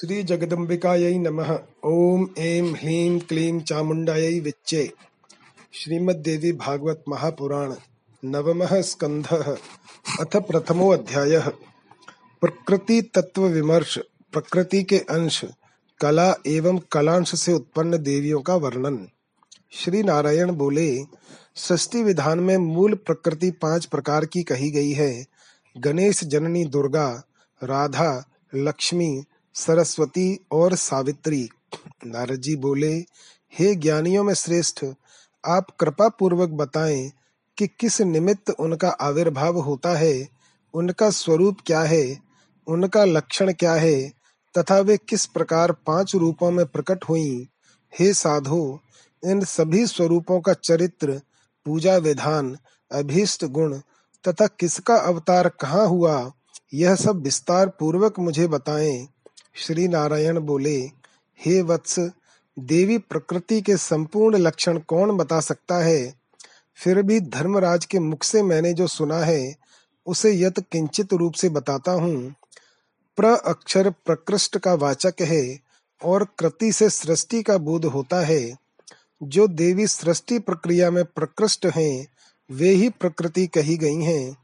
श्री जगदम्बिकायै नमः। ॐ, ऐं ह्लीं क्लीं, चामुण्डायै विच्चे। श्रीमद्देवी भागवत महापुराण, नवमः स्कन्धः, अथ प्रथमो अध्यायः। प्रकृति तत्व विमर्श, प्रकृति के अंश, कला एवं कलांश से उत्पन्न देवियों का वर्णन। श्री नारायण बोले, सृष्टि विधान में मूल प्रकृति पाँच प्रकार की कही गई है। गणेश, जननी, दुर्गा, राधा, लक्ष्मी सरस्वती और सावित्री। नारद जी बोले, हे ज्ञानियों में श्रेष्ठ, आप कृपा पूर्वक बताएँ कि किस निमित्त उनका आविर्भाव होता है, उनका स्वरूप क्या है, उनका लक्षण क्या है, तथा वे किस प्रकार पाँच रूपों में प्रकट हुई। हे साधो, इन सभी स्वरूपों का चरित्र, पूजा विधान, अभीष्ट गुण, तथा किसका अवतार कहाँ हुआ, यह सब विस्तार पूर्वक मुझे बताएँ। श्री नारायण बोले, हे वत्स, देवी प्रकृति के संपूर्ण लक्षण कौन बता सकता है? फिर भी धर्मराज के मुख से मैंने जो सुना है, उसे यत किंचित रूप से बताता हूँ। प्र अक्षर प्रकृष्ट का वाचक है और कृति से सृष्टि का बोध होता है। जो देवी सृष्टि प्रक्रिया में प्रकृष्ट हैं, वे ही प्रकृति कही गई हैं।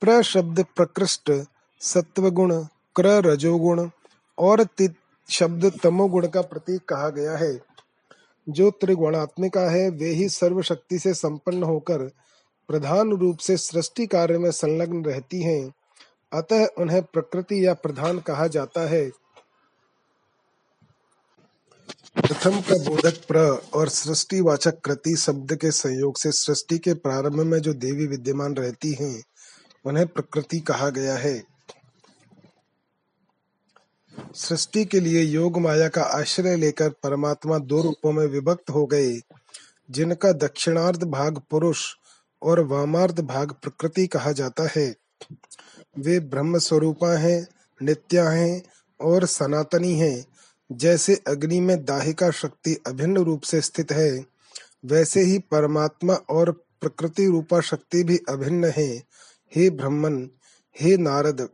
प्र शब्द प्रकृष्ट, सत्वगुण, क्र रजोगुण और तित शब्द तमोगुण का प्रतीक कहा गया है। जो त्रिगुणात्मिका है, वे ही सर्वशक्ति से संपन्न होकर प्रधान रूप से सृष्टि कार्य में संलग्न रहती हैं। अतः उन्हें प्रकृति या प्रधान कहा जाता है। प्रथम का बोधक प्र और सृष्टि वाचक कृति शब्द के संयोग से सृष्टि के प्रारंभ में जो देवी विद्यमान रहती हैं, उन्हें प्रकृति कहा गया है। सृष्टि के लिए योग माया का आश्रय लेकर परमात्मा दो रूपों में विभक्त हो गए, जिनका दक्षिणार्ध भाग पुरुष और वामार्ध भाग प्रकृति कहा जाता है। वे ब्रह्म स्वरूपा हैं, नित्या हैं और सनातनी हैं। जैसे अग्नि में दाहिका शक्ति अभिन्न रूप से स्थित है, वैसे ही परमात्मा और प्रकृति रूपा शक्ति भी अभिन्न है। हे ब्रह्मन, हे नारद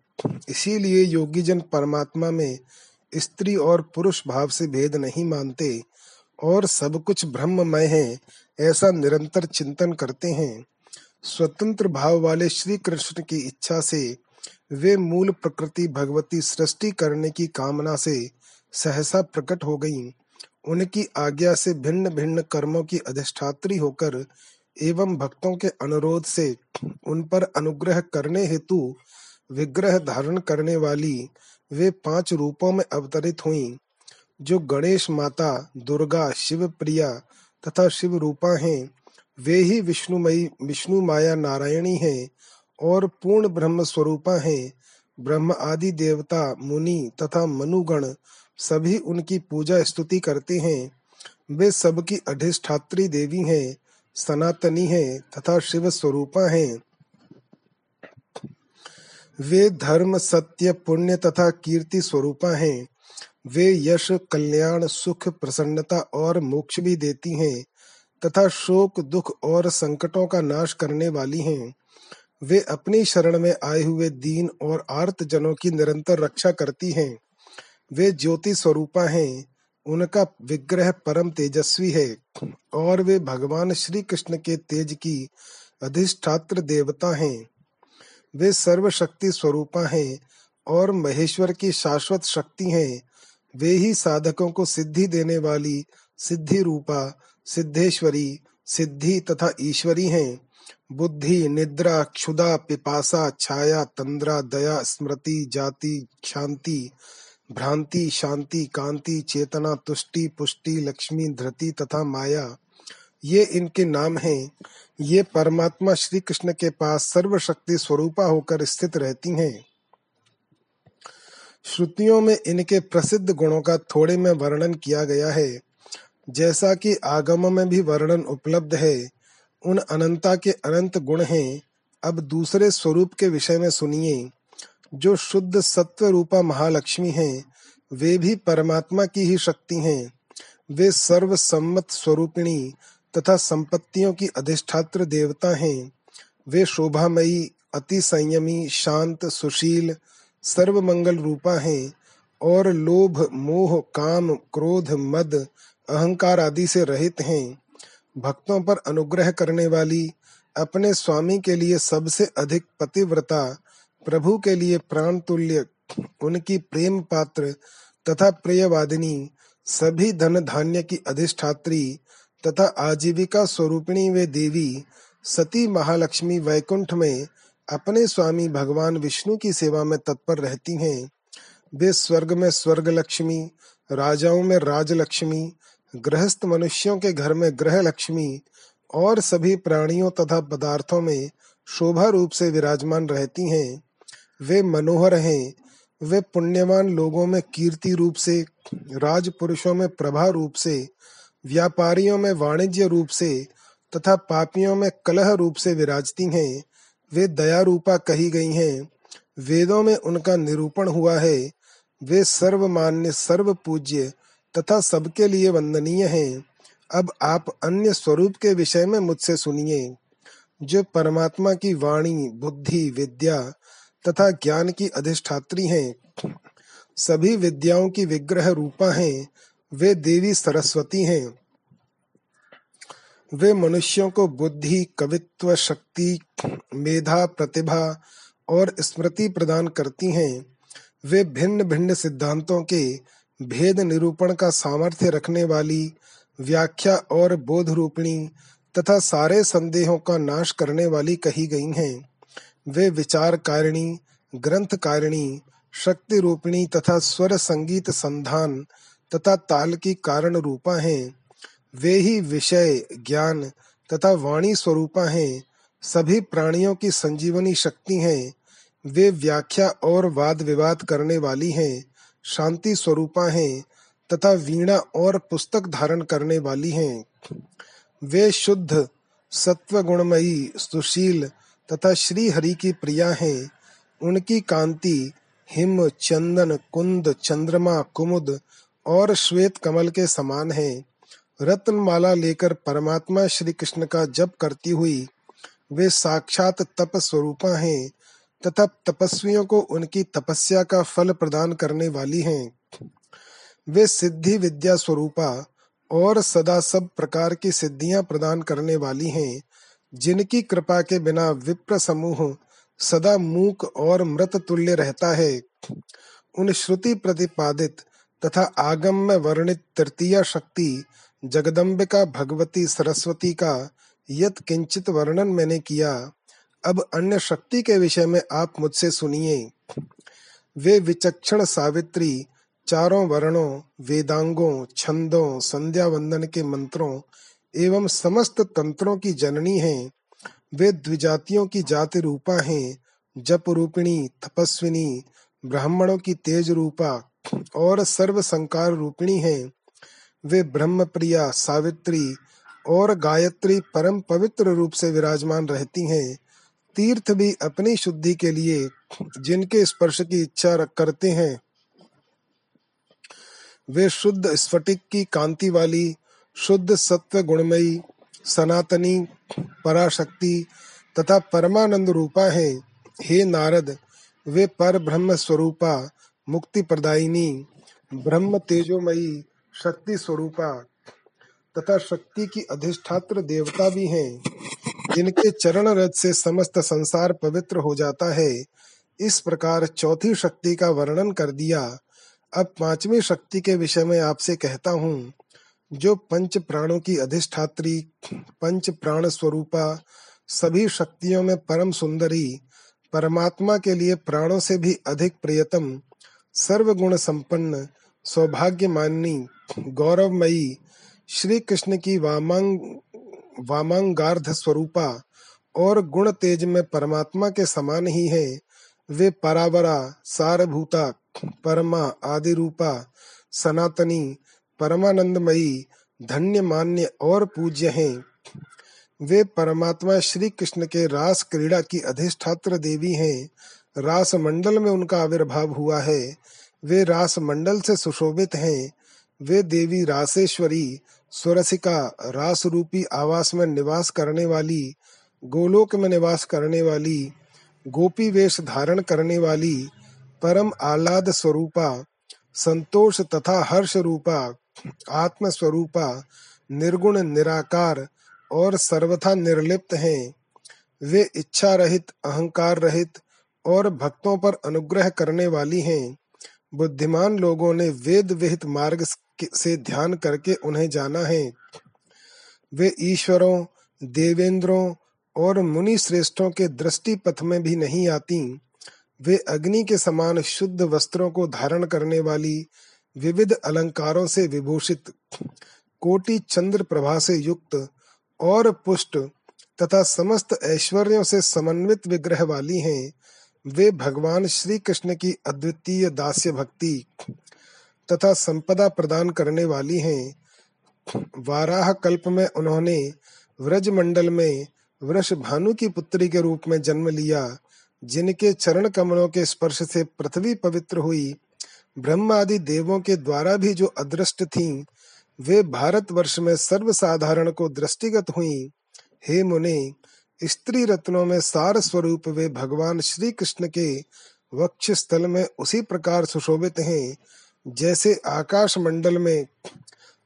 इसीलिए योगी जन परमात्मा में स्त्री और पुरुष भाव से भेद नहीं मानते और सब कुछ ब्रह्ममय है, ऐसा निरंतर चिंतन करते हैं स्वतंत्र भाव वाले श्री कृष्ण की इच्छा से वे मूल प्रकृति भगवती सृष्टि करने की कामना से सहसा प्रकट हो गईं। उनकी आज्ञा से भिन्न भिन्न कर्मों की अधिष्ठात्री होकर एवं भक्तों के अनुरोध से उन पर अनुग्रह करने हेतु विग्रह धारण करने वाली वे पाँच रूपों में अवतरित हुईं, जो गणेश माता, दुर्गा शिव प्रिया तथा शिव रूपा हैं। वे ही विष्णुमयी, विष्णु माया नारायणी हैं और पूर्ण ब्रह्म स्वरूपा हैं। ब्रह्म आदि देवता, मुनि तथा मनुगण सभी उनकी पूजा स्तुति करते हैं। वे सबकी अधिष्ठात्री देवी हैं, सनातनी हैं तथा शिव स्वरूपा हैं। वे धर्म, सत्य, पुण्य तथा कीर्ति स्वरूपा हैं। वे यश, कल्याण, सुख, प्रसन्नता और मोक्ष भी देती हैं तथा शोक, दुख और संकटों का नाश करने वाली हैं। वे अपनी शरण में आए हुए दीन और आर्त जनों की निरंतर रक्षा करती हैं। वे ज्योति स्वरूपा हैं, उनका विग्रह परम तेजस्वी है और वे भगवान श्री कृष्ण के तेज की अधिष्ठात्र देवता हैं। वे सर्वशक्ति स्वरूपा हैं और महेश्वर की शाश्वत शक्ति हैं। वे ही साधकों को सिद्धि देने वाली सिद्धि रूपा, सिद्धेश्वरी, सिद्धि तथा ईश्वरी हैं। बुद्धि, निद्रा क्षुदा पिपासा, छाया, तंद्रा, दया, स्मृति, जाति, शांति, भ्रांति, शांति, कांति, चेतना, तुष्टि, पुष्टि, लक्ष्मी, धृति तथा माया। ये इनके नाम हैं। ये परमात्मा श्री कृष्ण के पास सर्वशक्ति स्वरूपा होकर स्थित रहती हैं। श्रुतियों में इनके प्रसिद्ध गुणों का थोड़े में वर्णन किया गया है। जैसा कि आगम में भी वर्णन उपलब्ध है, उन अनंता के अनंत गुण हैं। अब दूसरे स्वरूप के विषय में सुनिए। जो शुद्ध सत्व रूपा महालक्ष्मी हैं, वे भी परमात्मा की ही शक्ति हैं। वे सर्व सम्मत स्वरूपिणी तथा संपत्तियों की अधिष्ठात्र देवता हैं। वे शोभामयी अति संयमी शांत, सुशील सर्व मंगल रूपा हैं और लोभ, मोह, काम, क्रोध, मद, अहंकार आदि से रहित हैं। भक्तों पर अनुग्रह करने वाली, अपने स्वामी के लिए सबसे अधिक पतिव्रता, प्रभु के लिए प्राण तुल्य, उनकी प्रेम पात्र तथा प्रियवादिनी, सभी धन धान्य की अधिष्ठात्री तथा आजीविका स्वरूपिणी वे देवी, सती महालक्ष्मी वैकुंठ में अपने स्वामी भगवान विष्णु की सेवा में तत्पर रहती हैं। वे स्वर्ग में स्वर्ग लक्ष्मी राजाओं में राजलक्ष्मी, गृहस्थ मनुष्यों के घर में ग्रह लक्ष्मी और सभी प्राणियों तथा पदार्थों में शोभा रूप से विराजमान रहती हैं। वे मनोहर हैं। वे पुण्यवान लोगों में कीर्ति रूप से, राजपुरुषों में प्रभा रूप से व्यापारियों में वाणिज्य रूप से तथा पापियों में कलह रूप से विराजती हैं, वे दया रूपा कही गई हैं। वेदों में उनका निरूपण हुआ है। वे सर्वमान्य सर्व पूज्य तथा सबके लिए वंदनीय हैं। अब आप अन्य स्वरूप के विषय में मुझसे सुनिए। जो परमात्मा की वाणी, बुद्धि, विद्या तथा ज्ञान की अधिष्ठात्री हैं। सभी विद्याओं की विग्रह रूपा हैं। वे देवी सरस्वती हैं। वे मनुष्यों को बुद्धि, कवित्व, शक्ति, मेधा, प्रतिभा और स्मृति प्रदान करती हैं। वे भिन्न भिन्न सिद्धांतों के भेद निरूपण का सामर्थ्य रखने वाली, व्याख्या और बोध रूपिणी तथा सारे संदेहों का नाश करने वाली कही गई हैं। वे विचार कारिणी ग्रंथ कारिणी शक्ति रूपिणी तथा स्वर संगीत संधान तथा ताल की कारण रूपा हैं। वे ही विषय, ज्ञान तथा वाणी स्वरूपा हैं। सभी प्राणियों की संजीवनी शक्ति हैं। वे व्याख्या और वाद विवाद करने वाली हैं। शांति स्वरूपा हैं तथा वीणा और पुस्तक धारण करने वाली हैं। वे शुद्ध सत्व गुणमयी सुशील तथा श्री हरि की प्रिया हैं। उनकी कांति हिम, चंदन, कुंद, चंद्रमा, कुमुद और श्वेत कमल के समान है। रत्न माला लेकर परमात्मा श्री कृष्ण का जप करती हुई वे साक्षात तप स्वरूपा हैं तथा तपस्वियों को उनकी तपस्या का फल प्रदान करने वाली हैं। वे सिद्धि विद्या स्वरूपा और सदा सब प्रकार की सिद्धियाँ प्रदान करने वाली हैं, जिनकी कृपा के बिना विप्र समूह सदा मूक और मृत तुल्य रहता है। उन श्रुति प्रतिपादित तथा आगम में वर्णित तृतीय शक्ति जगदम्बिका भगवती सरस्वती का यत किंचित वर्णन मैंने किया। अब अन्य शक्ति के विषय में आप मुझसे सुनिए। वे विचक्षण सावित्री, चारों वर्णों, वेदांगों, छंदों संध्या वंदन के मंत्रों एवं समस्त तंत्रों की जननी हैं। वे द्विजातियों की जाति रूपा हैं जप रूपिणी तपस्विनी, ब्राह्मणों की तेज रूपा और सर्व संकार रूपिणी हैं। वे ब्रह्म प्रिया सावित्री और गायत्री परम पवित्र रूप से विराजमान रहती हैं। तीर्थ भी अपनी शुद्धि के लिए जिनके स्पर्श की इच्छा करते हैं। वे शुद्ध स्फटिक की कांति वाली, शुद्ध सत्व गुणमयी, सनातनी, पराशक्ति तथा परमानंद रूपा है। हे नारद, वे पर ब्रह्म स्वरूपा मुक्ति प्रदायिनी, ब्रह्म तेजोमयी, शक्ति स्वरूपा, तथा शक्ति की अधिष्ठात्र देवता भी हैं। जिनके चरण रज से समस्त संसार पवित्र हो जाता है। इस प्रकार चौथी शक्ति का वर्णन कर दिया। अब पांचवी शक्ति के विषय में आपसे कहता हूँ। जो पंच प्राणों की अधिष्ठात्री, पंच प्राण स्वरूपा, सभी शक्तियों में परम सुंदरी, परमात्मा के लिए प्राणों से भी अधिक प्रियतम सर्वगुण संपन्न सौभाग्य माननी गौरवमयी श्री कृष्ण की वामांग, वामांगार्ध स्वरूपा और गुण तेज में परमात्मा के समान ही है। वे परावरा, सारभूता, परमा आदि रूपा, सनातनी, परमानंदमयी धन्य मान्य और पूज्य हैं। वे परमात्मा श्री कृष्ण के रास क्रीड़ा की अधिष्ठात्र देवी हैं। रास मंडल में उनका आविर्भाव हुआ है। वे रास मंडल से सुशोभित हैं। वे देवी रासेश्वरी स्वरसिका रास रूपी आवास में निवास करने वाली, गोलोक में निवास करने वाली, गोपी वेश धारण करने वाली, परम आह्लाद स्वरूपा, संतोष तथा हर्ष रूपा आत्म स्वरूपा निर्गुण निराकार और सर्वथा निर्लिप्त हैं। वे इच्छा रहित, अहंकार रहित और भक्तों पर अनुग्रह करने वाली हैं। बुद्धिमान लोगों ने वेद विहित मार्ग से ध्यान करके उन्हें जाना है। वे ईश्वरों, देवेंद्रों और मुनि श्रेष्ठों के दृष्टि पथ में भी नहीं आती। वे अग्नि के समान शुद्ध वस्त्रों को धारण करने वाली, विविध अलंकारों से विभूषित, कोटि चंद्र प्रभा से युक्त और पुष्ट तथा समस्त ऐश्वर्यों से समन्वित विग्रह वाली हैं। वे भगवान श्री कृष्ण की अद्वितीय दास्य भक्ति तथा संपदा प्रदान करने वाली हैं। वाराह कल्प में उन्होंने व्रज मंडल में वृष भानु की पुत्री के रूप में जन्म लिया, जिनके चरण कमलों के स्पर्श से पृथ्वी पवित्र हुई। ब्रह्म आदि देवों के द्वारा भी जो अदृष्ट थीं, वे भारतवर्ष में सर्वसाधारण को दृष्टिगत हुई। हे मुने स्त्री रत्नों में सार स्वरूप वे भगवान श्री कृष्ण के वक्ष स्थल में उसी प्रकार सुशोभित हैं, जैसे आकाश मंडल में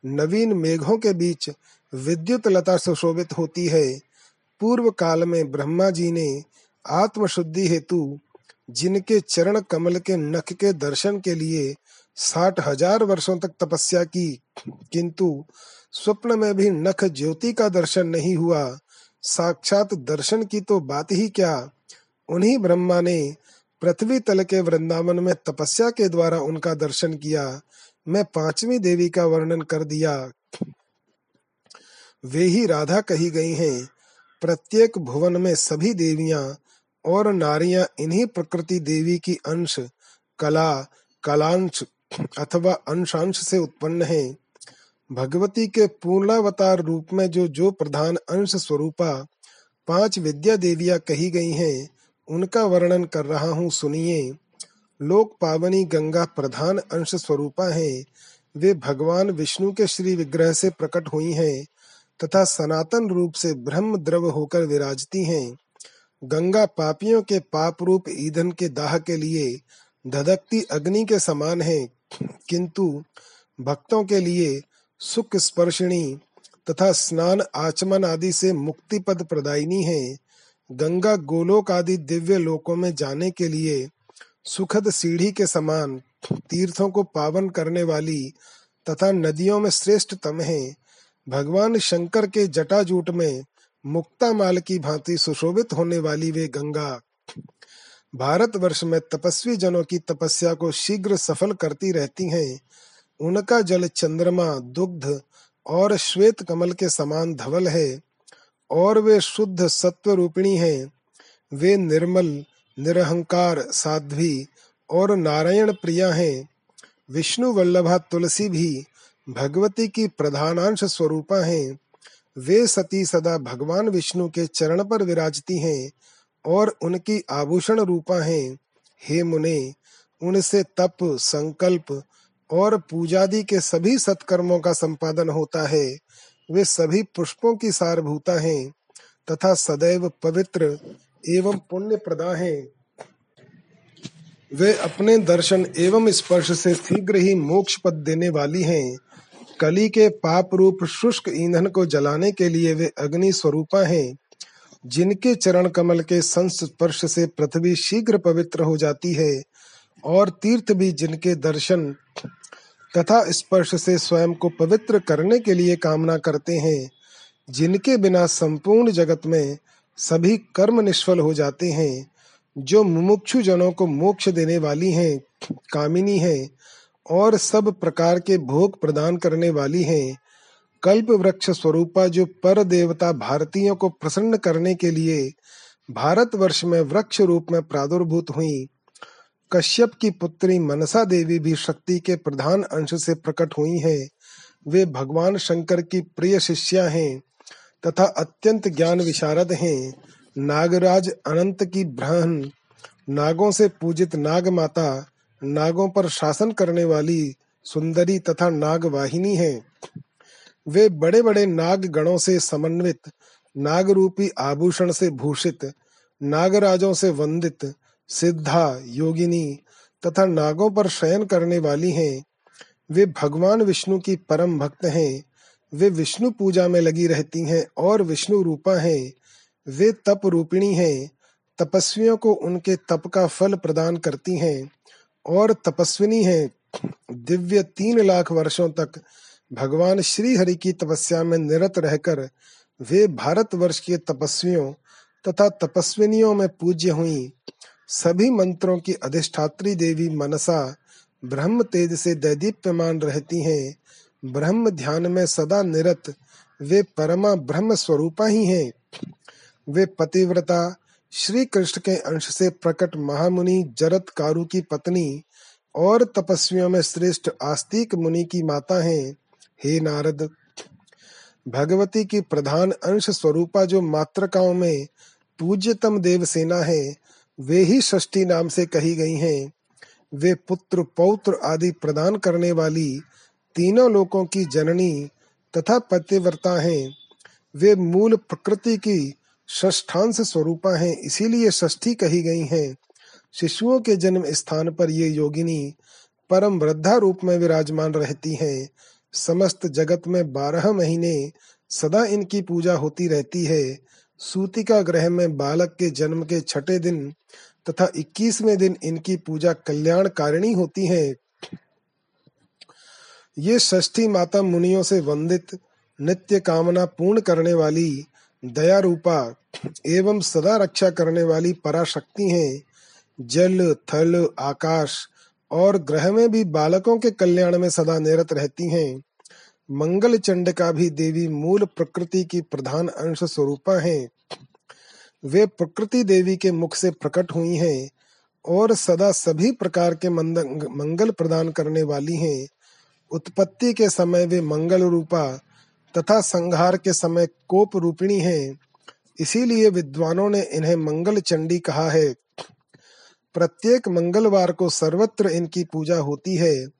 नवीन मेघों के बीच विद्युत लता सुशोभित होती है। पूर्व काल में ब्रह्मा जी ने आत्मशुद्धि हेतु जिनके चरण कमल के नख के दर्शन के लिए साठ हज़ार वर्षों तक तपस्या की, किंतु स्वप्न में भी नख ज्योति का दर्शन नहीं हुआ। साक्षात दर्शन की तो बात ही क्या? उन्हीं ब्रह्मा ने पृथ्वी तल के वृंदावन में तपस्या के द्वारा उनका दर्शन किया। मैं पांचवी देवी का वर्णन कर दिया। वे ही राधा कही गई हैं। प्रत्येक भुवन में सभी देवियाँ और नारियाँ इन्हीं प्रकृति देवी की अंश, कला, कलांश अथवा अंशांश से उत्पन्न है। भगवती के पूर्णावतार रूप में जो जो प्रधान अंश स्वरूपा पाँच विद्या देवियाँ कही गई हैं, उनका वर्णन कर रहा हूँ, सुनिए। लोक पावनी गंगा प्रधान अंश स्वरूपा हैं, वे भगवान विष्णु के श्री विग्रह से प्रकट हुई हैं, तथा सनातन रूप से ब्रह्म द्रव होकर विराजती हैं। गंगा पापियों के पाप रूप ईंधन के दाह के लिए धधकती अग्नि के समान है, किंतु भक्तों के लिए सुख स्पर्शिणी तथा स्नान आचमन आदि से मुक्ति पद प्रदायिनी है। गंगा गोलोक आदि दिव्य लोकों में जाने के लिए सुखद सीढ़ी के समान तीर्थों को पावन करने वाली तथा नदियों में श्रेष्ठतम है। भगवान शंकर के जटाजूट में मुक्ता माल की भांति सुशोभित होने वाली वे गंगा भारत वर्ष में तपस्वी जनों की तपस्या को शीघ्र सफल करती रहती हैं। उनका जल चंद्रमा दुग्ध और श्वेत कमल के समान धवल है, और वे शुद्ध सत्व रूपिणी हैं। वे निर्मल, निरहंकार, साध्वी और नारायण प्रिया हैं। विष्णु वल्लभा तुलसी भी भगवती की प्रधानांश स्वरूपा हैं। वे सती सदा भगवान विष्णु के चरण पर विराजती हैं और उनकी आभूषण रूपा हैं। हे मुने, उनसे तप, संकल्प और पूजादि के सभी सत्कर्मों का संपादन होता है, वे सभी पुष्पों की सारभूता हैं तथा सदैव पवित्र एवं पुण्य प्रदा हैं। वे अपने दर्शन एवं स्पर्श से शीघ्र ही मोक्ष पद देने वाली हैं। कली के पाप रूप शुष्क ईंधन को जलाने के लिए वे अग्नि स्वरूपा हैं। जिनके चरण कमल के संस्पर्श से पृथ्वी शीघ्र पवित्र हो जाती है और तीर्थ भी जिनके दर्शन तथा स्पर्श से स्वयं को पवित्र करने के लिए कामना करते हैं, जिनके बिना संपूर्ण जगत में सभी कर्म निष्फल हो जाते हैं, जो मुमुक्षु जनों को मोक्ष देने वाली हैं, कामिनी हैं, और सब प्रकार के भोग प्रदान करने वाली हैं। कल्प वृक्ष स्वरूपा जो पर देवता भारतीयों को प्रसन्न करने के लिए भारत वर्ष में वृक्ष रूप में प्रादुर्भूत हुई कश्यप की पुत्री मनसा देवी भी शक्ति के प्रधान अंश से प्रकट हुई हैं। वे भगवान शंकर की प्रिय शिष्या हैं तथा अत्यंत ज्ञान विशारद हैं। नागराज अनंत की ब्रहण नागों से पूजित नाग माता नागों पर शासन करने वाली सुंदरी तथा नाग वाहिनी है। वे बड़े बड़े नाग गणों से समन्वित नाग रूपी आभूषण से भूषित, नागराजों से वंदित सिद्धा, योगिनी तथा नागों पर शयन करने वाली हैं। वे भगवान विष्णु की परम भक्त हैं। वे विष्णु पूजा में लगी रहती हैं और विष्णु रूपा हैं। वे तप रूपिणी हैं। तपस्वियों को उनके तप का फल प्रदान करती हैं और तपस्विनी हैं। दिव्य तीन लाख वर्षों तक भगवान श्री हरि की तपस्या में निरत रहकर वे भारतवर्ष के तपस्वियों तथा तपस्विनियों में पूज्य हुई। सभी मंत्रों की अधिष्ठात्री देवी मनसा ब्रह्म तेज से दैदीप्यमान रहती हैं। ब्रह्म ध्यान में सदा निरत, वे परमा ब्रह्म स्वरूपा ही हैं। वे पतिव्रता श्री कृष्ण के अंश से प्रकट महामुनि जरत कारू की पत्नी और तपस्वियों में श्रेष्ठ आस्तिक मुनि की माता हैं। हे नारद, भगवती की प्रधान अंश स्वरूपा जो मात्रकाओं में पूज्यतम देवसेना है वे ही षष्ठी नाम से कही गई हैं। वे पुत्र पौत्र आदि प्रदान करने वाली तीनों लोकों की जननी तथा पतिव्रता हैं। वे मूल प्रकृति की षष्ठांश स्वरूपा हैं, इसीलिए षष्ठी कही गई हैं। शिशुओं के जन्म स्थान पर ये योगिनी परम वृद्धा रूप में विराजमान रहती हैं। समस्त जगत में बारह महीने सदा इनकी पूजा होती रहती है। सूतिका ग्रह में बालक के जन्म के छठे दिन तथा इक्कीसवें दिन इनकी पूजा कल्याण कारिणी होती है। ये षष्ठी माता मुनियों से वंदित, नित्य कामना पूर्ण करने वाली दया रूपा एवं सदा रक्षा करने वाली पराशक्ति हैं। जल, थल, आकाश और ग्रह में भी बालकों के कल्याण में सदा निरत रहती हैं। मंगल चंड का भी देवी मूल प्रकृति की प्रधान अंश स्वरूपा हैं। वे प्रकृति देवी के मुख से प्रकट हुई हैं और सदा सभी प्रकार के मंगल प्रदान करने वाली हैं। उत्पत्ति के समय वे मंगल रूपा तथा संहार के समय कोप रूपिणी हैं। इसीलिए विद्वानों ने इन्हें मंगल चंडी कहा है। प्रत्येक मंगलवार को सर्वत्र इनकी पूजा होती है।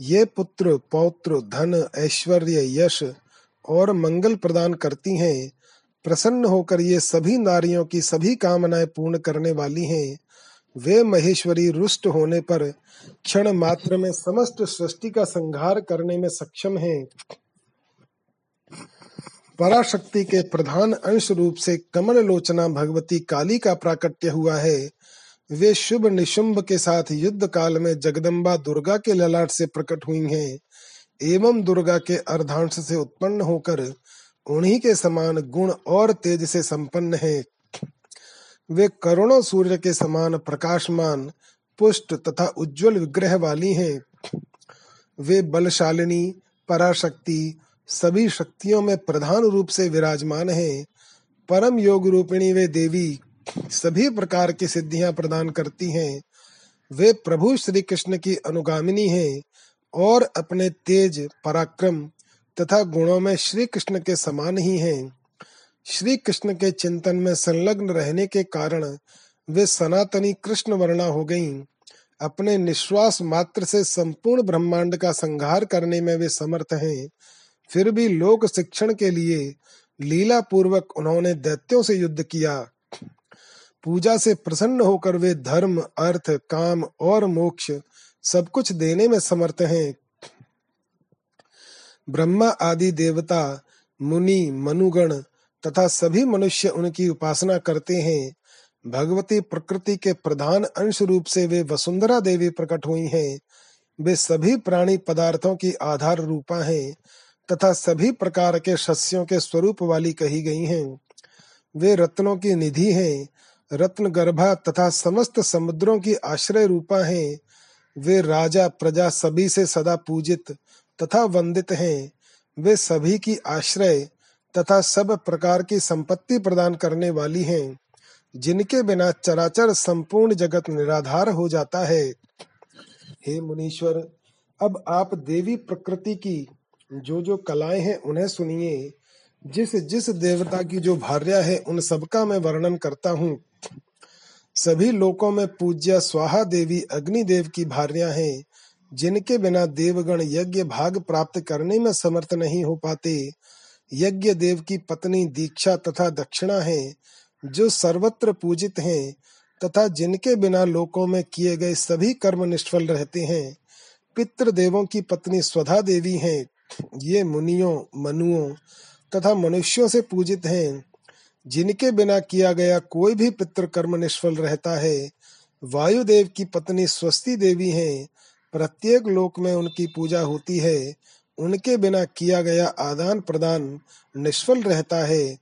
ये पुत्र, पौत्र, धन, ऐश्वर्य, यश और मंगल प्रदान करती हैं। प्रसन्न होकर ये सभी नारियों की सभी कामनाएँ पूर्ण करने वाली हैं। वे महेश्वरी रुष्ट होने पर क्षण मात्र में समस्त सृष्टि का संहार करने में सक्षम हैं। पराशक्ति के प्रधान अंश रूप से कमल लोचना भगवती काली का प्राकट्य हुआ है। वे शुभ निशुंभ के साथ युद्ध काल में जगदम्बा दुर्गा के ललाट से प्रकट हुई हैं, एवं दुर्गा के अर्धांश से उत्पन्न होकर उन्हीं के समान गुण और तेज से संपन्न हैं। वे करोड़ों सूर्य के समान प्रकाशमान, पुष्ट तथा उज्जवल विग्रह वाली हैं। वे बलशालिनी, पराशक्ति, सभी शक्तियों में प्रधान रूप से विराजमान हैं। परम योग रूपिणी वे देवी सभी प्रकार की सिद्धियाँ प्रदान करती हैं। वे प्रभु श्री कृष्ण की अनुगामिनी हैं और अपने तेज, पराक्रम तथा गुणों में श्री कृष्ण के समान ही हैं। श्री कृष्ण के चिंतन में संलग्न रहने के कारण वे सनातनी कृष्ण वर्णा हो गईं। अपने निश्वास मात्र से संपूर्ण ब्रह्मांड का संहार करने में वे समर्थ हैं। फिर भी लोक शिक्षण के लिए लीला पूर्वक उन्होंने दैत्यों से युद्ध किया। पूजा से प्रसन्न होकर वे धर्म, अर्थ, काम और मोक्ष सब कुछ देने में समर्थ हैं। ब्रह्मा आदि देवता, मुनि, मनुगण तथा सभी मनुष्य उनकी उपासना करते हैं। भगवती प्रकृति के प्रधान अंश रूप से वे वसुंधरा देवी प्रकट हुई हैं। वे सभी प्राणी पदार्थों की आधार रूपा हैं तथा सभी प्रकार के शस्यों के स्वरूप वाली कही गई हैं। वे रत्नों की निधि हैं रत्न गर्भा तथा समस्त समुद्रों की आश्रय रूपा हैं। वे राजा, प्रजा सभी से सदा पूजित तथा वंदित हैं। वे सभी की आश्रय तथा सब प्रकार की संपत्ति प्रदान करने वाली हैं। जिनके बिना चराचर संपूर्ण जगत निराधार हो जाता है। हे मुनीश्वर, अब आप देवी प्रकृति की जो जो कलाएँ हैं, उन्हें सुनिए। जिस जिस देवता की जो भार्या है, उन सबका मैं वर्णन करता हूँ। सभी लोकों में पूज्य स्वाहा देवी अग्निदेव की भार्या हैं, जिनके बिना देवगण यज्ञ भाग प्राप्त करने में समर्थ नहीं हो पाते। यज्ञ देव की पत्नी दीक्षा तथा दक्षिणा है, जो सर्वत्र पूजित हैं, तथा जिनके बिना लोकों में किए गए सभी कर्म निष्फल रहते हैं। पितृ देवों की पत्नी स्वधा देवी हैं, ये मुनियों, मनुओं तथा मनुष्यों से पूजित हैं। जिनके बिना किया गया कोई भी पितृ कर्म निष्फल रहता है, वायुदेव की पत्नी स्वस्ति देवी हैं, प्रत्येक लोक में उनकी पूजा होती है, उनके बिना किया गया आदान प्रदान निष्फल रहता है।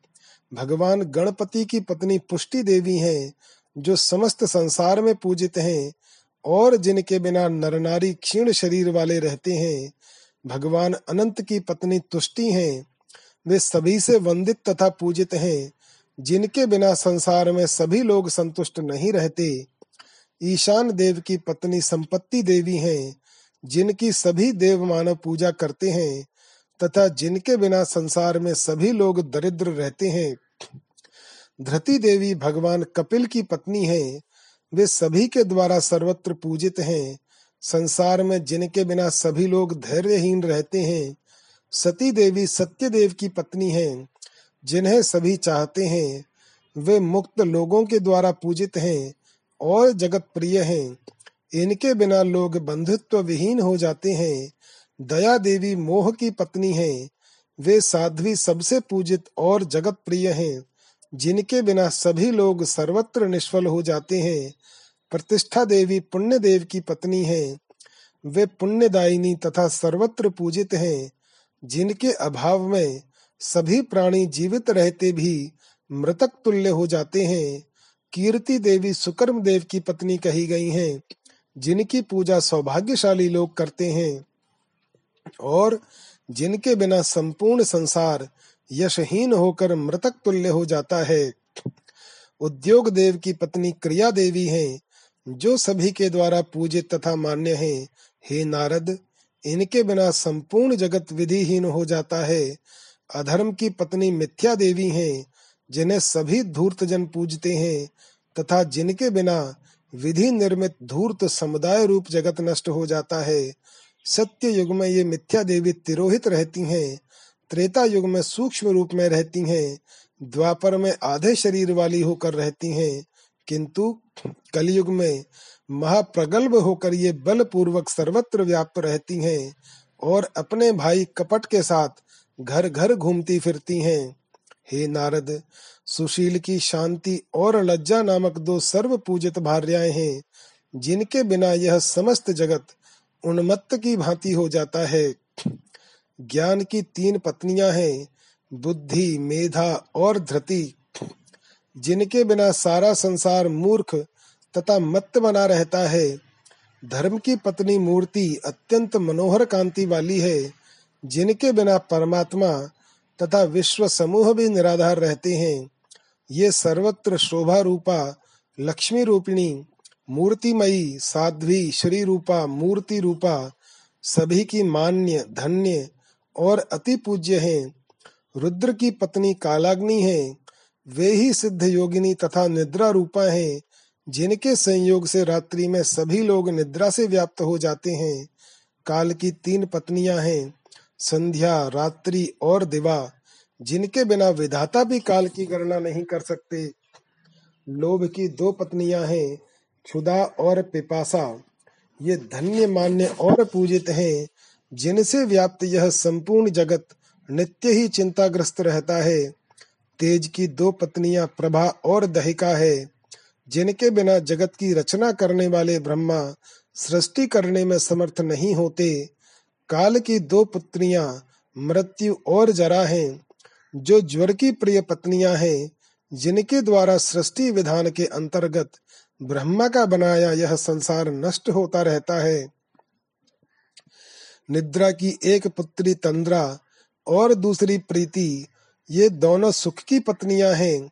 भगवान गणपति की पत्नी पुष्टि देवी हैं, जो समस्त संसार में पूजित हैं, और जिनके बिना नरनारी क्षीण शरीर वाले रहते हैं, भगवान अनंत की पत्नी तुष्टि हैं। वे सभी से वंदित तथा पूजित हैं जिनके बिना संसार में सभी लोग संतुष्ट नहीं रहते, ईशान देव की पत्नी संपत्ति देवी हैं, जिनकी सभी देव मानव पूजा करते हैं, तथा जिनके बिना संसार में सभी लोग दरिद्र रहते हैं। धृति देवी भगवान कपिल की पत्नी हैं, वे सभी के द्वारा सर्वत्र पूजित हैं। संसार में जिनके बिना सभी लोग धैर्यहीन रहते हैं, सती देवी सत्य देव की पत्नी हैं। जिन्हें सभी चाहते हैं, वे मुक्त लोगों के द्वारा पूजित हैं और जगत प्रिय हैं। इनके बिना लोग बंधुत्व विहीन हो जाते हैं। दया देवी मोह की पत्नी हैं। वे साध्वी सबसे पूजित और जगत प्रिय हैं। जिनके बिना सभी लोग सर्वत्र निष्फल हो जाते हैं। प्रतिष्ठा देवी पुण्य देव की पत्नी हैं। वे पुण्यदायिनी तथा सर्वत्र पूजित हैं। जिनके अभाव में सभी प्राणी जीवित रहते भी मृतक तुल्य हो जाते हैं। कीर्ति देवी सुकर्म देव की पत्नी कही गई हैं, जिनकी पूजा सौभाग्यशाली लोग करते हैं। और जिनके बिना संपूर्ण संसार यशहीन होकर मृतक तुल्य हो जाता है। उद्योग देव की पत्नी क्रिया देवी हैं, जो सभी के द्वारा पूजित तथा मान्य हैं। हे नारद, इनके बिना संपूर्ण जगत विधिहीन हो जाता है। अधर्म की पत्नी मिथ्या देवी हैं, जिन्हें सभी धूर्त जन पूजते हैं, तथा जिनके बिना विधि निर्मित धूर्त समुदाय रूप जगत नष्ट हो जाता है। सत्य युग में ये मिथ्या देवी तिरोहित रहती हैं, त्रेता युग में सूक्ष्म रूप में रहती हैं, द्वापर में आधे शरीर वाली होकर रहती हैं। किंतु कलयुग में महाप्रगल्भ होकर ये बल पूर्वक सर्वत्र व्याप्त रहती हैं और अपने भाई कपट के साथ घर घर घूमती फिरती हैं। हे नारद, सुशील की शांति और लज्जा नामक दो सर्व पूजित भार्याएँ हैं, जिनके बिना यह समस्त जगत उन्मत्त की भांति हो जाता है। ज्ञान की तीन पत्नियाँ हैं, बुद्धि, मेधा और धृति, जिनके बिना सारा संसार मूर्ख तथा मत्त बना रहता है। धर्म की पत्नी मूर्ति अत्यंत मनोहर कांति वाली है। जिनके बिना परमात्मा तथा विश्व समूह भी निराधार रहते हैं, ये सर्वत्र शोभा रूपा, लक्ष्मी रूपिणी, मूर्तिमयी, साध्वी, श्री रूपा, मूर्ति रूपा, सभी की मान्य, धन्य और अति पूज्य हैं। रुद्र की पत्नी कालाग्नि है, वे ही सिद्ध योगिनी तथा निद्रा रूपा हैं, जिनके संयोग से रात्रि में सभी लोग निद्रा से व्याप्त हो जाते हैं। काल की तीन पत्नियाँ हैं संध्या, रात्रि और दिवा, जिनके बिना विधाता भी काल की गणना नहीं कर सकते। लोभ की दो पत्नियाँ हैं, क्षुदा और पिपासा। ये धन्य, मान्य और पूजित हैं, जिनसे व्याप्त यह संपूर्ण जगत नित्य ही चिंताग्रस्त रहता है। तेज की दो पत्नियाँ प्रभा और दहिका है, जिनके बिना जगत की रचना करने वाले ब्रह्मा सृष्टि करने में समर्थ नहीं होते। काल की दो पुत्रियाँ, मृत्यु और जरा हैं, जो ज्वर की प्रिय पत्नियाँ हैं, जिनके द्वारा सृष्टि विधान के अंतर्गत ब्रह्मा का बनाया यह संसार नष्ट होता रहता है। निद्रा की एक पुत्री तंद्रा और दूसरी प्रीति, ये दोनों सुख की पत्नियाँ हैं,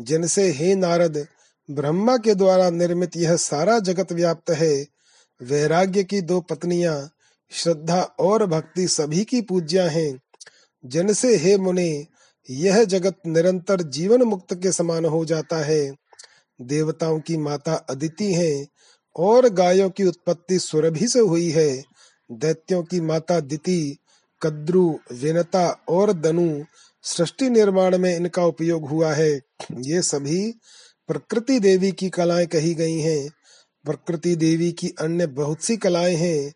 जिनसे हे नारद, ब्रह्मा के द्वारा निर्मित यह सारा जगत व्याप्त है। वैराग्य की दो पत्नियाँ श्रद्धा और भक्ति सभी की पूज्या हैं। जिनसे हे मुने, यह जगत निरंतर जीवन मुक्त के समान हो जाता है। देवताओं की माता अदिति है और गायों की उत्पत्ति सुरभि से हुई है। दैत्यों की माता दिति, कद्रु, विनता और दनु सृष्टि निर्माण में इनका उपयोग हुआ है। ये सभी प्रकृति देवी की कलाएँ कही गई हैं। प्रकृति देवी की अन्य बहुत सी कलाएँ हैं।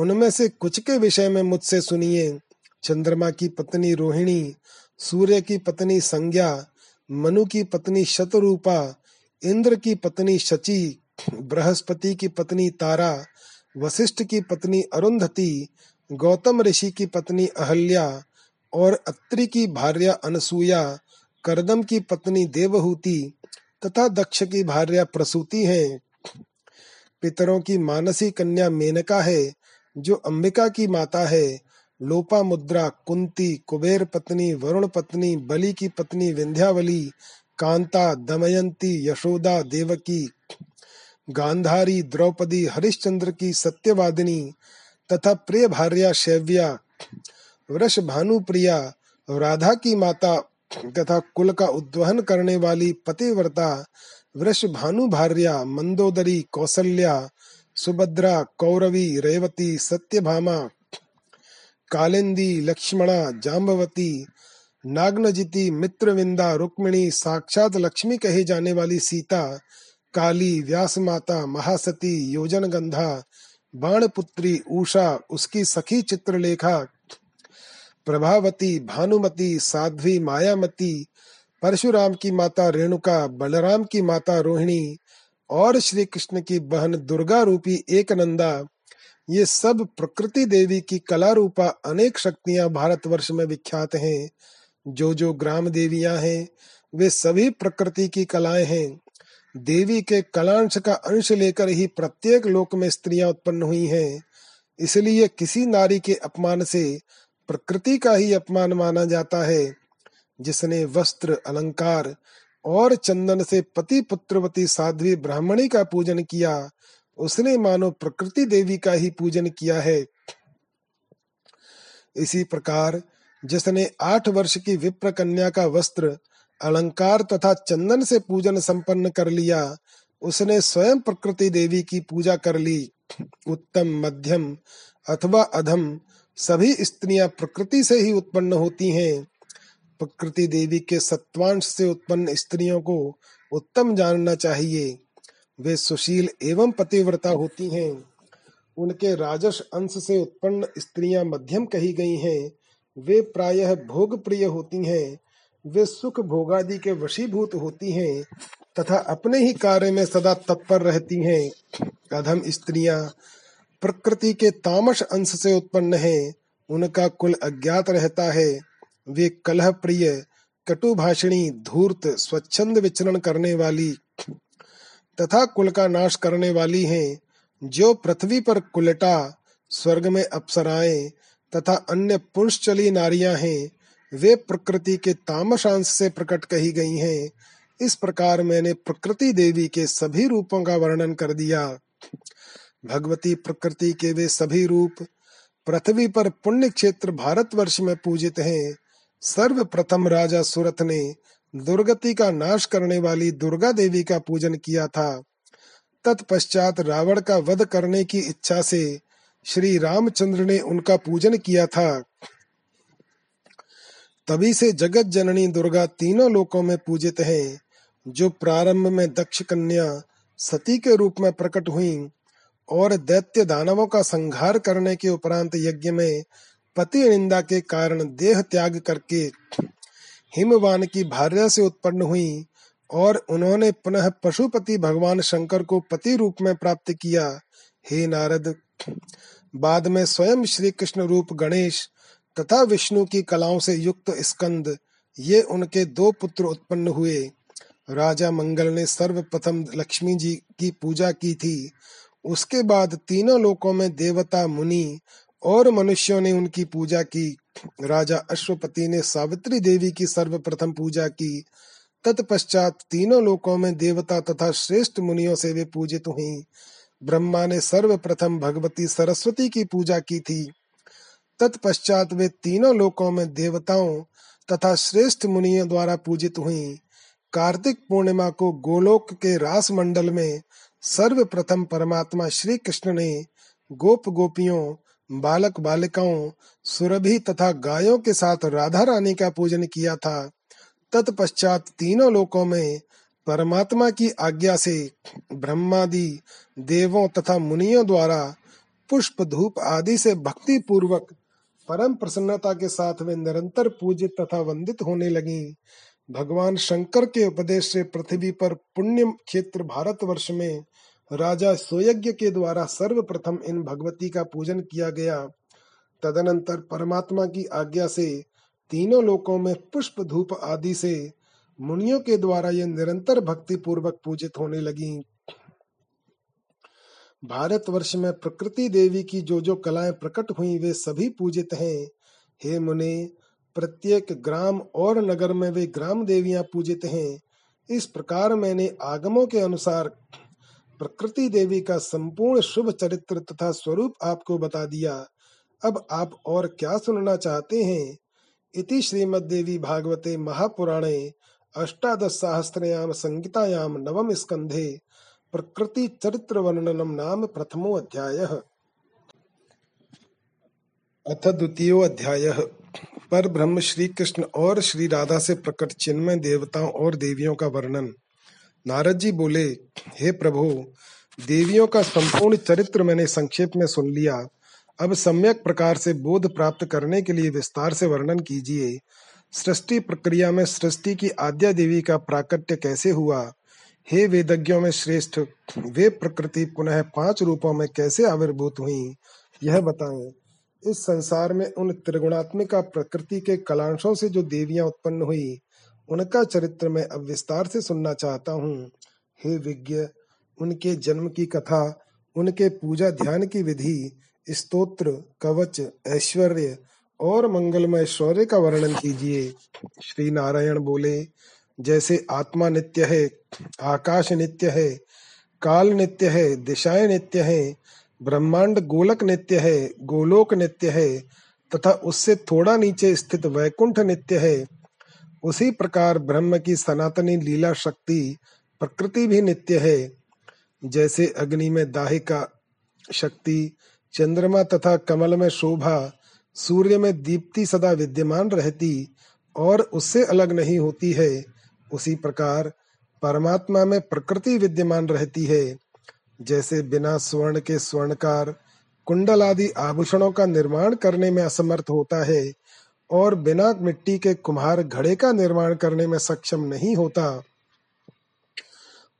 उनमें से कुछ के विषय में मुझसे सुनिए। चंद्रमा की पत्नी रोहिणी, सूर्य की पत्नी संज्ञा, मनु की पत्नी शतरूपा इंद्र की पत्नी शची, बृहस्पति की पत्नी तारा, वशिष्ठ की पत्नी अरुंधति, गौतम ऋषि की पत्नी अहल्या और अत्रि की भार्या अनसुया, करदम की पत्नी देवहूति तथा दक्ष की भार्या प्रसूति है। पितरों की मानसी कन्या मेनका है जो अंबिका की माता है, लोपा मुद्रा, कुंती, कुबेर पत्नी, वरुण पत्नी, बलि की पत्नी, विंध्यावली, कांता, दमयंती, यशोदा देवकी, गांधारी, द्रौपदी, हरिश्चंद्र की सत्यवादिनी, तथा प्रिय भार्या शैव्या, वृष भानुप्रिया, राधा की माता तथा कुल का उद्वहन करने वाली पतिव्रता, वृष भानु भार्या मंदोदरी, कौसल्या सुभद्रा, कौरवी, रेवती, सत्यभामा, कालिंदी, लक्ष्मणा जाम्बवती नागनजिति, मित्रविंदा, रुक्मिणी, साक्षात लक्ष्मी कही जाने वाली सीता, काली व्यास माता महासती योजन गंधा बाणपुत्री, उषा, उसकी सखी चित्रलेखा, प्रभावती, भानुमती, साध्वी, मायामती, परशुराम की माता रेणुका, बलराम की माता रोहिणी और श्री कृष्ण की बहन दुर्गा रूपी एक नंदा ये सब प्रकृति देवी की कला रूपा अनेक शक्तियाँ भारतवर्ष में विख्यात हैं। जो जो ग्राम देवियाँ हैं, वे सभी प्रकृति की कलाएँ हैं। देवी के कलांश का अंश लेकर ही प्रत्येक लोक में स्त्रियाँ उत्पन्न हुई हैं। इसलिए किसी नारी के अपमान से प्रकृति का ही अपमान माना जाता है। जिसने वस्त्र, अलंकार और चंदन से पति पुत्रवती साध्वी ब्राह्मणी का पूजन किया। उसने मानो प्रकृति देवी का ही पूजन किया है। इसी प्रकार जिसने आठ वर्ष की विप्र कन्या का वस्त्र, अलंकार तथा चंदन से पूजन संपन्न कर लिया, उसने स्वयं प्रकृति देवी की पूजा कर ली। उत्तम, मध्यम अथवा अधम, सभी स्त्रियाँ प्रकृति से ही उत्पन्न होती हैं। प्रकृति देवी के सत्वांश से उत्पन्न स्त्रियों को उत्तम जानना चाहिए। वे सुशील एवं पतिव्रता होती हैं। उनके राजस अंश से उत्पन्न स्त्रियाँ मध्यम कही गई हैं। वे प्रायः भोग प्रिय होती हैं। वे सुख भोगादि के वशीभूत होती हैं तथा अपने ही कार्य में सदा तत्पर रहती हैं। अधम स्त्रियाँ प्रकृति के तामस अंश से उत्पन्न हैं। उनका कुल अज्ञात रहता है। वे कलह प्रिय कटुभाषिणी, धूर्त, स्वच्छंद विचरण करने वाली तथा कुल का नाश करने वाली हैं, जो पृथ्वी पर कुलटा, स्वर्ग में अप्सराएँ तथा अन्य पुंसचली नारियाँ हैं, वे प्रकृति के तामशांश से प्रकट कही गई हैं। इस प्रकार मैंने प्रकृति देवी के सभी रूपों का वर्णन कर दिया। भगवती प्रकृति के वे सभी रूप पृथ्वी पर पुण्य क्षेत्र भारतवर्ष में पूजित हैं। सर्वप्रथम राजा सुरथ ने दुर्गति का नाश करने वाली दुर्गा देवी का पूजन किया था। तत्पश्चात रावण का वध करने की इच्छा से श्री रामचंद्र ने उनका पूजन किया था। तभी से जगत जननी दुर्गा तीनों लोकों में पूजित है, जो प्रारंभ में दक्ष कन्या सती के रूप में प्रकट हुई और दैत्य दानवों का संहार करने के उपरांत यज्ञ में पति निंदा के कारण देह त्याग करके हिमवान की भार्या से उत्पन्न हुई और उन्होंने पुनः पशुपति भगवान शंकर को पति रूप में प्राप्त किया। हे नारद, बाद में स्वयं श्री कृष्ण रूप गणेश तथा विष्णु की कलाओं से युक्त स्कंद, ये उनके दो पुत्र उत्पन्न हुए। राजा मंगल ने सर्वप्रथम लक्ष्मी जी की पूजा की थी। उसके बाद तीनों लोकों में देवता, मुनि और मनुष्यों ने उनकी पूजा की। राजा अश्वपति ने सावित्री देवी की सर्वप्रथम पूजा की। तत्पश्चात तीनों लोकों में देवता तथा श्रेष्ठ मुनियों से वे पूजित हुई। ब्रह्मा ने सर्वप्रथम भगवती सरस्वती की पूजा की थी। तत्पश्चात वे तीनों लोकों में देवताओं तथा श्रेष्ठ मुनियों द्वारा पूजित हुई। कार्तिक पूर्णिमा को गोलोक के रास मंडल में सर्वप्रथम परमात्मा श्री कृष्ण ने गोप गोपियों बालक बालिकाओं, सुरभि तथा गायों के साथ राधा रानी का पूजन किया था। तत्पश्चात तीनों लोकों में परमात्मा की आज्ञा से ब्रह्मादि, देवों तथा मुनियों द्वारा पुष्प, धूप आदि से भक्ति पूर्वक परम प्रसन्नता के साथ वे निरंतर पूजित तथा वंदित होने लगी। भगवान शंकर के उपदेश से पृथ्वी पर पुण्य क्षेत्र भारतवर्ष में राजा सोयज्ञ के द्वारा सर्वप्रथम इन भगवती का पूजन किया गया। तदनंतर परमात्मा की आज्ञा से तीनों लोकों में पुष्प धूप आदि से मुनियों के द्वारा ये निरंतर भक्ति पूर्वक पूजित होने लगी। भारतवर्ष में प्रकृति देवी की जो जो कलाएँ प्रकट हुई, वे सभी पूजित हैं। हे मुने, प्रत्येक ग्राम और नगर में वे ग्राम देवियाँ पूजित हैं। इस प्रकार मैंने आगमों के अनुसार प्रकृति देवी का संपूर्ण शुभ चरित्र तथा स्वरूप आपको बता दिया। अब आप और क्या सुनना चाहते हैं? इति श्रीमद्देवी भागवते महापुराणे अष्टादश सहस्रयाम संगीतायाम नवम स्कंधे प्रकृति चरित्र वर्णनम नाम प्रथमो अध्याय। अथ द्वितीय अध्याय। पर ब्रह्म श्री कृष्ण और श्री राधा से प्रकट चिन्मय देवताओं और देवियों का वर्णन। नारद जी बोले, हे प्रभु, देवियों का संपूर्ण चरित्र मैंने संक्षेप में सुन लिया। अब सम्यक प्रकार से बोध प्राप्त करने के लिए विस्तार से वर्णन कीजिए। सृष्टि प्रक्रिया में सृष्टि की आद्या देवी का प्राकट्य कैसे हुआ? हे वेदज्ञों में श्रेष्ठ, वे प्रकृति पुनः पाँच रूपों में कैसे आविर्भूत हुई? यह बताएँ। इस संसार में उन त्रिगुणात्मिका प्रकृति के कलांशों से जो देवियाँ उत्पन्न हुई उनका चरित्र मैं अब विस्तार से सुनना चाहता हूँ। हे विज्ञ, उनके जन्म की कथा, उनके पूजा ध्यान की विधि, स्तोत्र, कवच, ऐश्वर्य और मंगलमय शौर्य का वर्णन कीजिए। श्री नारायण बोले, जैसे आत्मा नित्य है, आकाश नित्य है, काल नित्य है, दिशाएँ नित्य है, ब्रह्मांड गोलक नित्य है, गोलोक नित्य है, तथा उससे थोड़ा नीचे स्थित वैकुंठ नित्य है उसी प्रकार ब्रह्म की सनातनी लीला शक्ति प्रकृति भी नित्य है। जैसे अग्नि में दाहिका शक्ति, चंद्रमा तथा कमल में शोभा, सूर्य में दीप्ति सदा विद्यमान रहती और उससे अलग नहीं होती है। उसी प्रकार परमात्मा में प्रकृति विद्यमान रहती है। जैसे बिना स्वर्ण के स्वर्णकार, कुंडल आदि आभूषणों का निर्माण करने में असमर्थ होता है। और बिना मिट्टी के कुम्हार घड़े का निर्माण करने में सक्षम नहीं होता।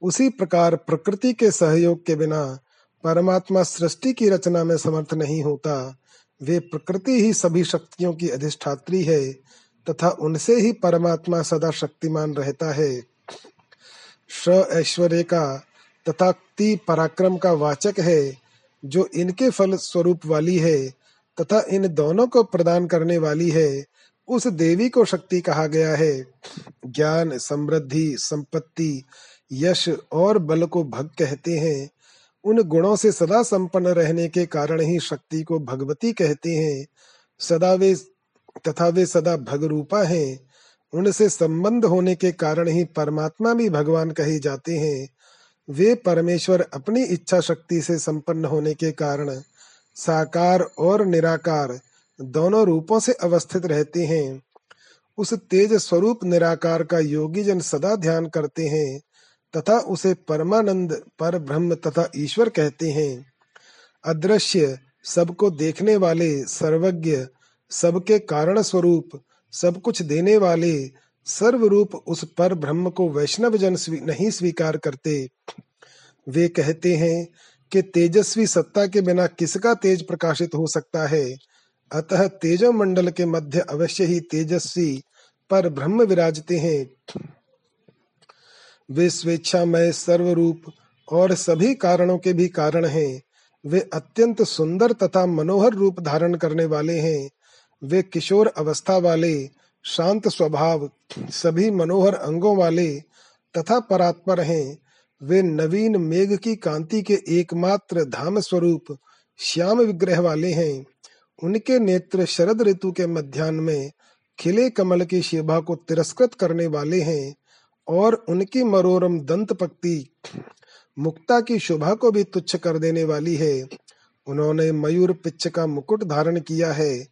उसी प्रकार प्रकृति के सहयोग के बिना परमात्मा सृष्टि की रचना में समर्थ नहीं होता। वे प्रकृति ही सभी शक्तियों की अधिष्ठात्री है तथा उनसे ही परमात्मा सदा शक्तिमान रहता है। श ऐश्वर्य का तथा ती पराक्रम का वाचक है, जो इनके फल स्वरूप वाली है। तथा इन दोनों को प्रदान करने वाली है, उस देवी को शक्ति कहा गया है। ज्ञान, समृद्धि, संपत्ति, यश और बल को भग कहते हैं। उन गुणों से सदा संपन्न रहने के कारण ही शक्ति को भगवती कहते हैं। सदा वे, तथा वे सदा भग रूपा हैं। उनसे संबंध होने के कारण ही परमात्मा भी भगवान कहे जाते हैं। वे परमेश्वर अपनी इच्छा शक्ति से संपन्न होने के कारण साकार और निराकार दोनों रूपों से अवस्थित रहते हैं। उस तेज स्वरूप निराकार का योगी जन सदा ध्यान करते हैं तथा उसे परमानंद पर ब्रह्म तथा ईश्वर कहते हैं। अदृश्य सबको देखने वाले सर्वज्ञ सबके कारण स्वरूप सब कुछ देने वाले सर्व रूप उस पर ब्रह्म को वैष्णव जन स्वी, नहीं स्वीकार करते। वे कहते हैं कि तेजस्वी सत्ता के बिना किसका तेज प्रकाशित हो सकता है? अतः तेजो मंडल के मध्य अवश्य ही तेजस्वी पर ब्रह्म विराजते हैं। वे स्वेच्छामय, सर्वरूप और सभी कारणों के भी कारण हैं। वे अत्यंत सुंदर तथा मनोहर रूप धारण करने वाले हैं। वे किशोर अवस्था वाले, शांत स्वभाव, सभी मनोहर अंगों वाले तथा परात्पर हैं। वे नवीन मेघ की कांति के एकमात्र धाम स्वरूप श्याम विग्रह वाले हैं। उनके नेत्र शरद ऋतु के मध्यान्ह में खिले कमल की शोभा को तिरस्कृत करने वाले हैं और उनकी मरोरम दंत पक्ति मुक्ता की शोभा को भी तुच्छ कर देने वाली है। उन्होंने मयूर पिच्छ का मुकुट धारण किया है।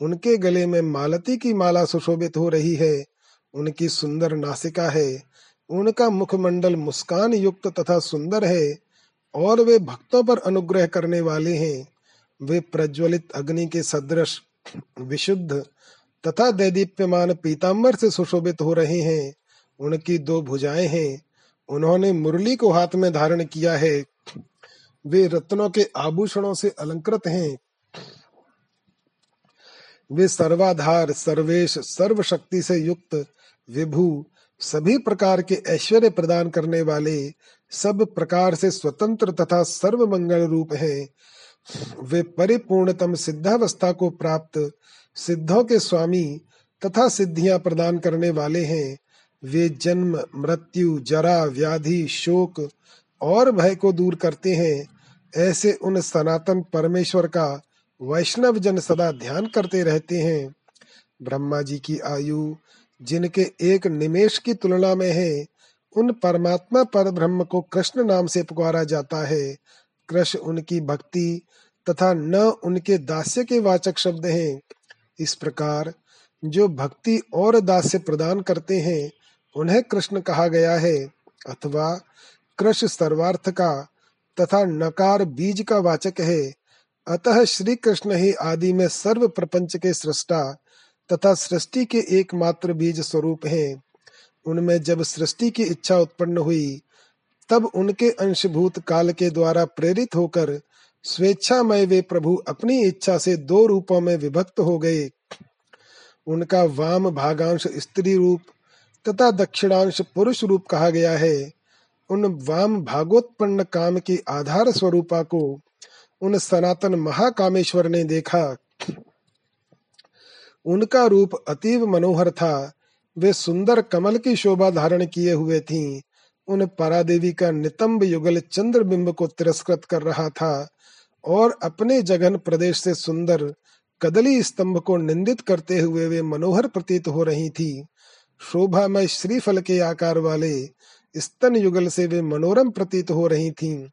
उनके गले में मालती की माला सुशोभित हो रही है। उनकी सुंदर नासिका है। उनका मुखमंडल मुस्कान युक्त तथा सुंदर है, और वे भक्तों पर अनुग्रह करने वाले हैं। वे प्रज्वलित अग्नि के सदृश, विशुद्ध तथा दैदीप्यमान पीताम्बर से सुशोभित हो रहे हैं। उनकी दो भुजाएँ हैं। उन्होंने मुरली को हाथ में धारण किया है। वे रत्नों के आभूषणों से अलंकृत हैं। वे सर्वाधार, सर्वेश, सर्वशक्ति से युक्त, विभु सभी प्रकार के ऐश्वर्य प्रदान करने वाले सब प्रकार से स्वतंत्र तथा सर्व मंगल रूप हैं। वे परिपूर्णतम सिद्धावस्था को प्राप्त सिद्धों के स्वामी तथा सिद्धियाँ प्रदान करने वाले हैं। वे जन्म, मृत्यु, जरा, व्याधि, शोक और भय को दूर करते हैं। ऐसे उन सनातन परमेश्वर का वैष्णव जन सदा ध्यान करते रहते हैं। ब्रह्मा जी की आयु जिनके एक निमेश की तुलना में है, उन परमात्मा पर ब्रह्म को कृष्ण नाम से पुकारा जाता है। कृष्ण उनकी भक्ति तथा न उनके दास्य के वाचक शब्द हैं। इस प्रकार जो भक्ति और दास्य प्रदान करते हैं, उन्हें कृष्ण कहा गया है, अथवा कृष्ण सर्वार्थ का तथा नकार बीज का वाचक है। अतः श्री कृष्ण ही आदि में सर्व प्रपंच के सृष्टा तथा सृष्टि के एकमात्र बीज स्वरूप हैं। उनमें जब सृष्टि की इच्छा उत्पन्न हुई, तब उनके अंशभूत काल के द्वारा प्रेरित होकर स्वेच्छामय वे प्रभु अपनी इच्छा से दो रूपों में विभक्त हो गए। उनका वाम भागांश स्त्री रूप तथा दक्षिणांश पुरुष रूप कहा गया है। उन वाम भागोत्पन्न काम की आधार स्वरूपा को उन सनातन महाकामेश्वर ने देखा। उनका रूप अतीव मनोहर था। वे सुंदर कमल की शोभा धारण किए हुए थीं। उन परादेवी का नितंब युगल चंद्र बिंब को तिरस्कृत कर रहा था और अपने जगन प्रदेश से सुंदर कदली स्तंभ को निंदित करते हुए वे मनोहर प्रतीत हो रही थी। शोभा में श्रीफल के आकार वाले स्तन युगल से वे मनोरम प्रतीत हो रही थीं।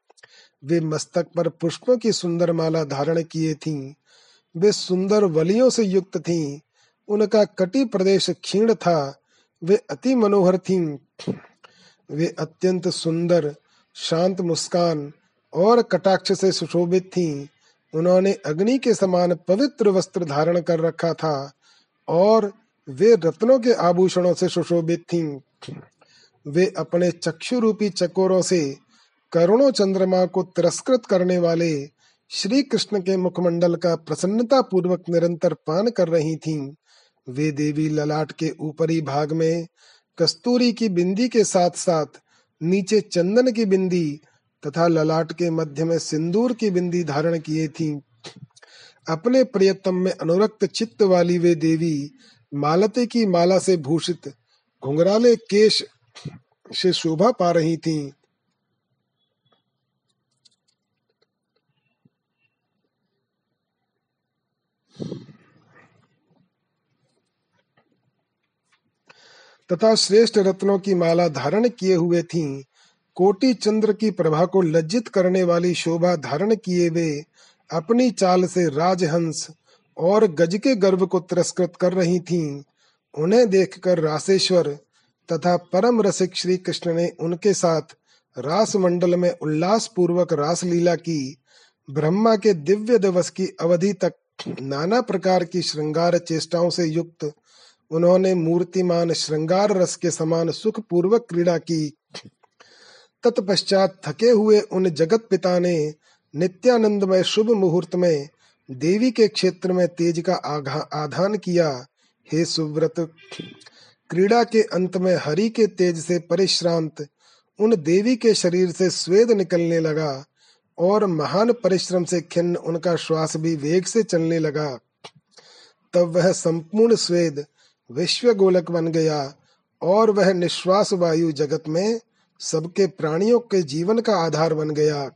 वे मस्तक पर पुष्पों की सुंदर माला धारण किए थीं। वे सुंदर वलियों से युक्त थीं। उनका कटी प्रदेश क्षीण था। वे अति मनोहर थीं। वे अत्यंत सुंदर, शांत मुस्कान और कटाक्ष से सुशोभित थीं। उन्होंने अग्नि के समान पवित्र वस्त्र धारण कर रखा था और वे रत्नों के आभूषणों से सुशोभित थीं। वे अपने चक्षु रूपी चकोरों से करुणों चंद्रमा को तिरस्कृत करने वाले श्री कृष्ण के मुखमंडल का प्रसन्नता पूर्वक निरंतर पान कर रही थीं। वे देवी ललाट के ऊपरी भाग में, कस्तूरी की बिंदी के साथ साथ नीचे चंदन की बिंदी तथा ललाट के मध्य में सिंदूर की बिंदी धारण किए थी अपने प्रियतम में अनुरक्त चित्त वाली वे देवी मालते की माला से भूषित घुंघराले केश से शोभा पा रही थीं। तथा श्रेष्ठ रत्नों की माला धारण किए हुए थीं। कोटि चंद्र की प्रभा को लज्जित करने वाली शोभा धारण किए वे अपनी चाल से राजहंस और गज के गर्भ को तिरस्कृत कर रही थीं। उन्हें देखकर रासेश्वर तथा परम रसिक श्री कृष्ण ने उनके साथ रास मंडल में उल्लास पूर्वक रास लीला की। ब्रह्मा के दिव्य दिवस की अवधि तक नाना प्रकार की श्रृंगार चेष्टाओं से युक्त उन्होंने मूर्तिमान श्रृंगार रस के समान सुख पूर्वक क्रीड़ा की। तत्पश्चात थके हुए उन जगत पिता ने नित्यानंदमय शुभ मुहूर्त में देवी के क्षेत्र में तेज का आधान किया। हे सुव्रत, क्रीड़ा के अंत में हरि के तेज से परिश्रांत, उन देवी के शरीर से स्वेद निकलने लगा और महान परिश्रम से खिन्न उनका श्वास भी वेग से चलने लगा। तब वह संपूर्ण स्वेद विश्व गोलक बन गया और वह निश्वास वायु जगत में सबके प्राणियों के जीवन का आधार बन गया।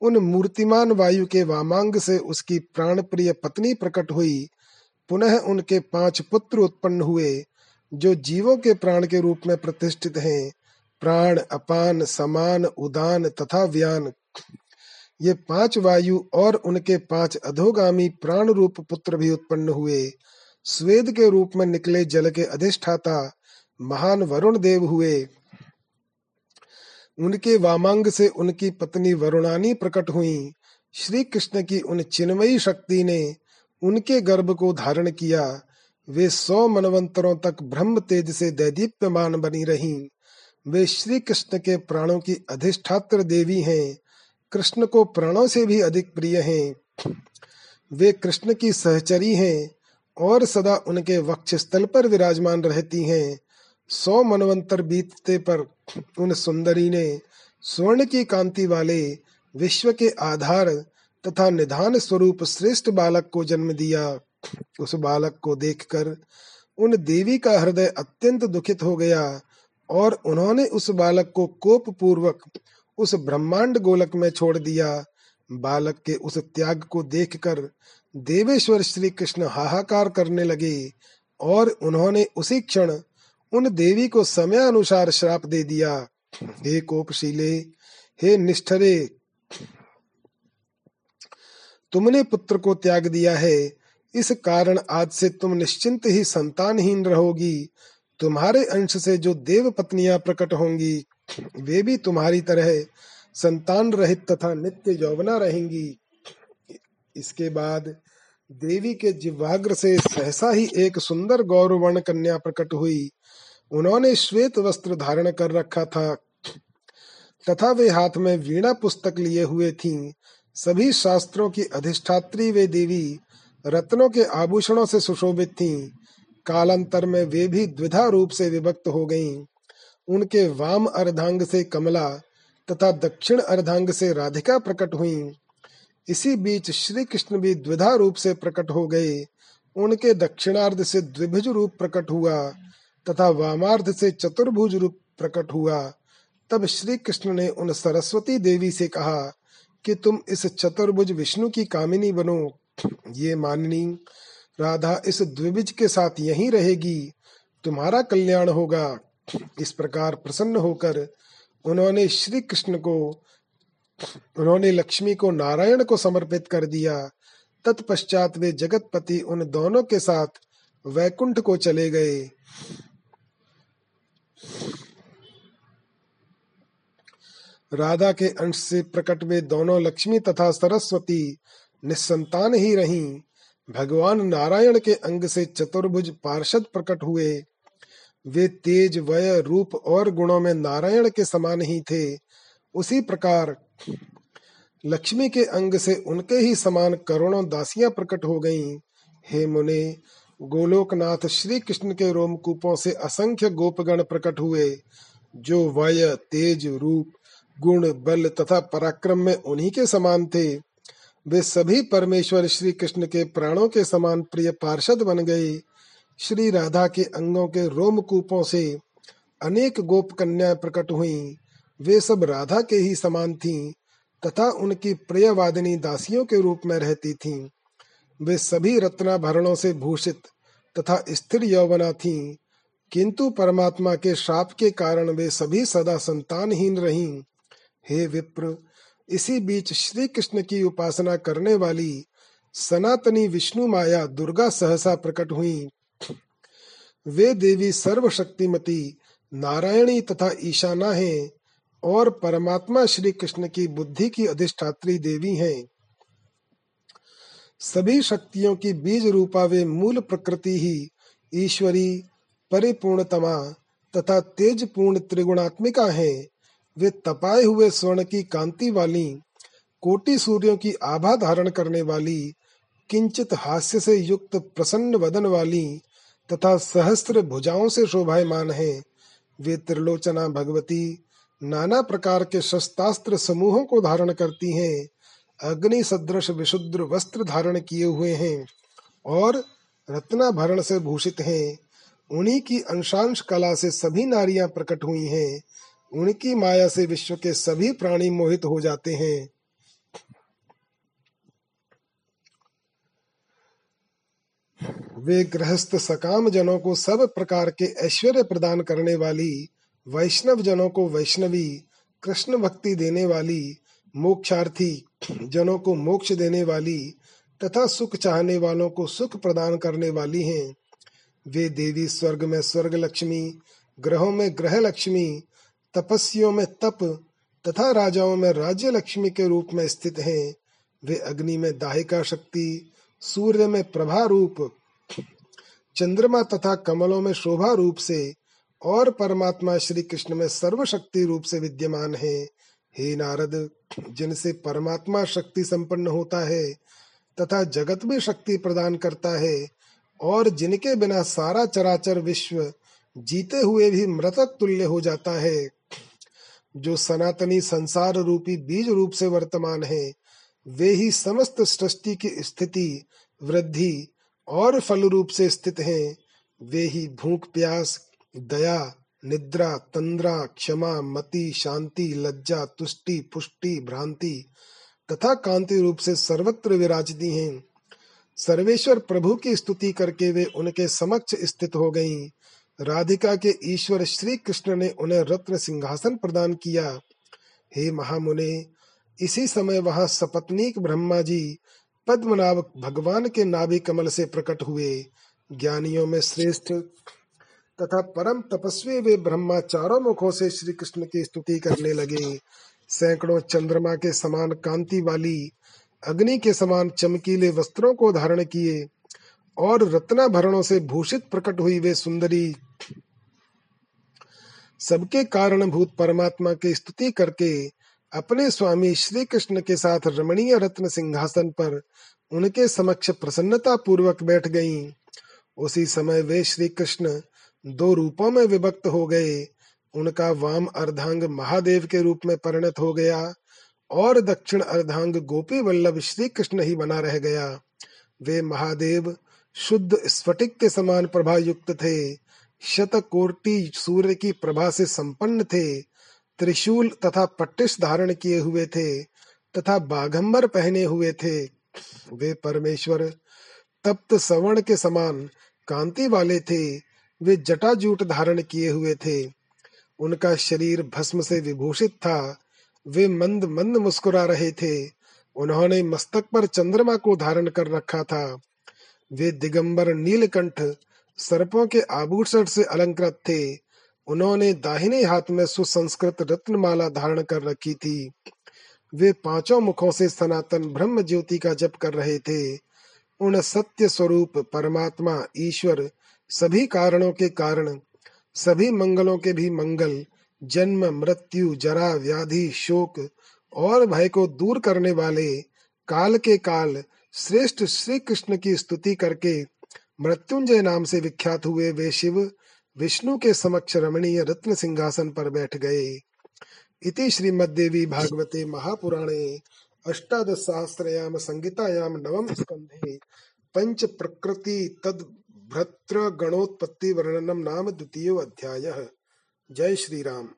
उन मूर्तिमान वायु के वामांग से उसकी प्राण प्रिय पत्नी प्रकट हुई। पुनः उनके पाँच पुत्र उत्पन्न हुए, जो जीवों के प्राण के रूप में प्रतिष्ठित हैं। प्राण, अपान, समान, उदान तथा व्यान। ये पाँच वायु और उनके पाँच अधोगामी प्राण रूप पुत्र भी उत्पन्न हुए। स्वेद के रूप में निकले जल के अधिष्ठाता महान वरुण देव हुए। उनके वामांग से उनकी पत्नी वरुणानी प्रकट हुई। श्री कृष्ण की उन चिन्मयी शक्ति ने उनके गर्भ को धारण किया। वे सौ मनवंतरों तक ब्रह्म तेज से दैदीप्यमान बनी रही। वे श्री कृष्ण के प्राणों की अधिष्ठात्र देवी हैं। कृष्ण को प्राणों से भी अधिक प्रिय हैं। वे कृष्ण की सहचरी हैं। और सदा उनके वक्ष स्थल पर विराजमान रहती हैं। सौ मनवंतर बीतते पर उन सुंदरी ने स्वर्ण की कांति वाले विश्व के आधार तथा निधान स्वरूप श्रेष्ठ बालक को जन्म दिया। उस बालक को देखकर उन देवी का हृदय अत्यंत दुखित हो गया और उन्होंने उस बालक को कोप पूर्वक उस ब्रह्मांड गोलक में छोड़ दिया। बालक के उस त्याग को देखकर देवेश्वर श्री कृष्ण हाहाकार करने लगे और उन्होंने उसी क्षण उन देवी को समय अनुसार श्राप दे दिया। हे कोपशीले, हे निष्ठरे, तुमने पुत्र को त्याग दिया है। इस कारण आज से तुम निश्चिंत ही संतानहीन रहोगी। तुम्हारे अंश से जो देव पत्नियाँ प्रकट होंगी, वे भी तुम्हारी तरह संतान रहित तथा नित्य यौवना रहेंगी। इसके बाद देवी के जिह्वाग्र से सहसा ही एक सुंदर गौरवर्ण कन्या प्रकट हुई। उन्होंने श्वेत वस्त्र धारण कर रखा था। तथा वे हाथ में वीणा पुस्तक लिए हुए थीं। सभी शास्त्रों की अधिष्ठात्री वे देवी रत्नों के आभूषणों से सुशोभित थीं। कालांतर में वे भी द्विधा रूप से विभक्त हो गईं। उनके वाम अर्धांग से कमला तथा दक्षिण अर्धांग से राधिका प्रकट हुई। इसी बीच श्री कृष्ण भी द्विधा रूप से प्रकट हो गए। उनके दक्षिणार्ध से द्विभुज रूप प्रकट हुआ तथा वामार्ध से चतुर्भुज रूप प्रकट हुआ। तब श्री कृष्ण ने उन सरस्वती देवी से कहा कि तुम इस चतुर्भुज विष्णु की कामिनी बनो। ये माननी, राधा इस द्विबिज के साथ यहीं रहेगी। तुम्हारा कल्याण होगा। इस प्रकार प्रसन्न होकर उन्होंने श्री कृष्ण को, उन्होंने लक्ष्मी को नारायण को समर्पित कर दिया। तत्पश्चात वे जगतपति उन दोनों के साथ वैकुंठ को चले गए। राधा के अंश से प्रकट वे दोनों लक्ष्मी तथा सरस्वती निसंतान ही रहीं। भगवान नारायण के अंग से चतुर्भुज पार्षद प्रकट हुए। वे तेज, वय, रूप और गुणों में नारायण के समान ही थे। उसी प्रकार लक्ष्मी के अंग से उनके ही समान करोड़ों दासियाँ प्रकट हो गईं। हे मुने, गोलोकनाथ श्री कृष्ण के रोमकूपों से असंख्य गोपगण प्रकट हुए, जो वय, तेज, रूप, गुण, बल तथा पराक्रम में उन्हीं के समान थे। वे सभी परमेश्वर श्री कृष्ण के प्राणों के समान प्रिय पार्षद बन गए। श्री राधा के अंगों के रोमकूपों से अनेक गोप कन्या प्रकट हुई। वे सब राधा के ही समान थीं तथा उनकी प्रियवादिनी दासियों के रूप में रहती थीं। वे सभी रत्नाभरणों से भूषित तथा स्थिर यौवना थीं, किंतु परमात्मा के श्राप के कारण वे सभी सदा संतानहीन रहीं। हे विप्र, इसी बीच श्री कृष्ण की उपासना करने वाली सनातनी विष्णु माया दुर्गा सहसा प्रकट हुई। वे देवी सर्वशक्तिमती, नारायणी तथा ईशाना हैं और परमात्मा श्री कृष्ण की बुद्धि की अधिष्ठात्री देवी हैं। सभी शक्तियों की बीज रूपा वे मूल प्रकृति ही, ईश्वरी, परिपूर्णतमा तथा तेज पूर्ण त्रिगुणात्मिका हैं। वे तपाए हुए स्वर्ण की कांति वाली, कोटि सूर्यों की आभा धारण करने वाली, किंचित हास्य से युक्त प्रसन्न वदन वाली तथा सहस्त्र भुजाओं से शोभायमान है। वे त्रिलोचना भगवती नाना प्रकार के शस्त्रास्त्र समूहों को धारण करती हैं। अग्नि सदृश विशुद्र वस्त्र धारण किए हुए हैं और रत्नाभरण से भूषित हैं। उन्हीं की अंशांश कला से सभी नारियाँ प्रकट हुई हैं। उनकी माया से विश्व के सभी प्राणी मोहित हो जाते हैं। वे गृहस्थ सकाम जनों को सब प्रकार के ऐश्वर्य प्रदान करने वाली वैष्णव जनों को वैष्णवी कृष्ण भक्ति देने वाली, मोक्षार्थी जनों को मोक्ष देने वाली तथा सुख चाहने वालों को सुख प्रदान करने वाली हैं। वे देवी स्वर्ग में स्वर्ग लक्ष्मी ग्रहों में ग्रह लक्ष्मी तपस्वियों में तप तथा राजाओं में राज्य लक्ष्मी के रूप में स्थित हैं। वे अग्नि में दाहिका शक्ति सूर्य में प्रभा रूप, चंद्रमा तथा कमलों में शोभा रूप से, और परमात्मा श्री कृष्ण में सर्वशक्ति रूप से विद्यमान है। हे नारद, जिनसे परमात्मा शक्ति संपन्न होता है, तथा जगत में शक्ति प्रदान करता है, और जिनके बिना सारा चराचर विश्व जीते हुए भी मृतक तुल्य हो जाता है, जो सनातनी संसार रूपी बीज रूप से वर्तमान है वे ही समस्त सृष्टि की स्थिति, वृद्धि और फल रूप से स्थित हैं। वे ही भूख, प्यास, दया, निद्रा, तंद्रा, क्षमा, मति, शांति, लज्जा, तुष्टि, पुष्टि, भ्रांति तथा कांति रूप से सर्वत्र विराजती हैं। सर्वेश्वर प्रभु की स्तुति करके वे उनके समक्ष स्थित हो गईं। राधिका के ईश्वर श्री कृष्ण ने उन्हें रत्न सिंहासन प्रदान किया। हे महामुने इसी समय वहाँ सपत्नीक ब्रह्मा जी पद्मनाभ भगवान के नाभि कमल से प्रकट हुए। ज्ञानियों में श्रेष्ठ तथा परम तपस्वी वे ब्रह्मा चारों मुखों से श्री कृष्ण की स्तुति करने लगे। सैकड़ों चंद्रमा के समान कांति वाली, अग्नि के समान चमकीले वस्त्रों को धारण किए और रत्नाभरणों से भूषित प्रकट हुई वे सुंदरी। सबके कारणभूत परमात्मा की स्तुति करके अपने स्वामी श्री कृष्ण के साथ रमणीय रत्न सिंहासन पर उनके समक्ष प्रसन्नता पूर्वक बैठ गईं। उसी समय वे श्री कृष्ण दो रूपों में विभक्त हो गए। उनका वाम अर्धांग महादेव के रूप में परिणत हो गया और दक्षिण अर्धांग गोपी वल्लभ श्री कृष्ण ही बना रह गया। वे महादेव शुद्ध स्फटिक के समान प्रभा युक्त थे। शत कोटि सूर्य की प्रभा से संपन्न थे। त्रिशूल तथा पट्टिश धारण किए हुए थे, तथा बाघम्बर पहने हुए थे। वे परमेश्वर, तप्त सवर्ण के समान कांति वाले थे। वे जटाजूट धारण किए हुए थे। उनका शरीर भस्म से विभूषित था। वे मंद मंद मुस्कुरा रहे थे। उन्होंने मस्तक पर चंद्रमा को धारण कर रखा था। वे दिगंबर नीलकंठ, सर्पों के आभूषण से अलंकृत थे। उन्होंने दाहिने हाथ में सुसंस्कृत रत्नमाला धारण कर रखी थी। वे पाँचों मुखों से सनातन ब्रह्म ज्योति का जप कर रहे थे। उन सत्य स्वरूप, परमात्मा, ईश्वर, सभी कारणों के कारण, सभी मंगलों के भी मंगल, जन्म, मृत्यु, जरा, व्याधि, शोक और भय को दूर करने वाले, काल के काल, श्रेष्ठ श्री कृष्ण की स्तुति करके मृत्युंजय नाम से विख्यात हुए वे शिव विष्णु के समक्ष रमणीय रत्न सिंहासन पर बैठ गए। इति श्रीमद्देवी भागवते महापुराणे अष्टादश सहस्रयाम संगीतायाम नवम स्कंधे पंच प्रकृति तद भ्रत्र गणोत्पत्ति वर्णनम नाम द्वितीय अध्याय। जय श्री राम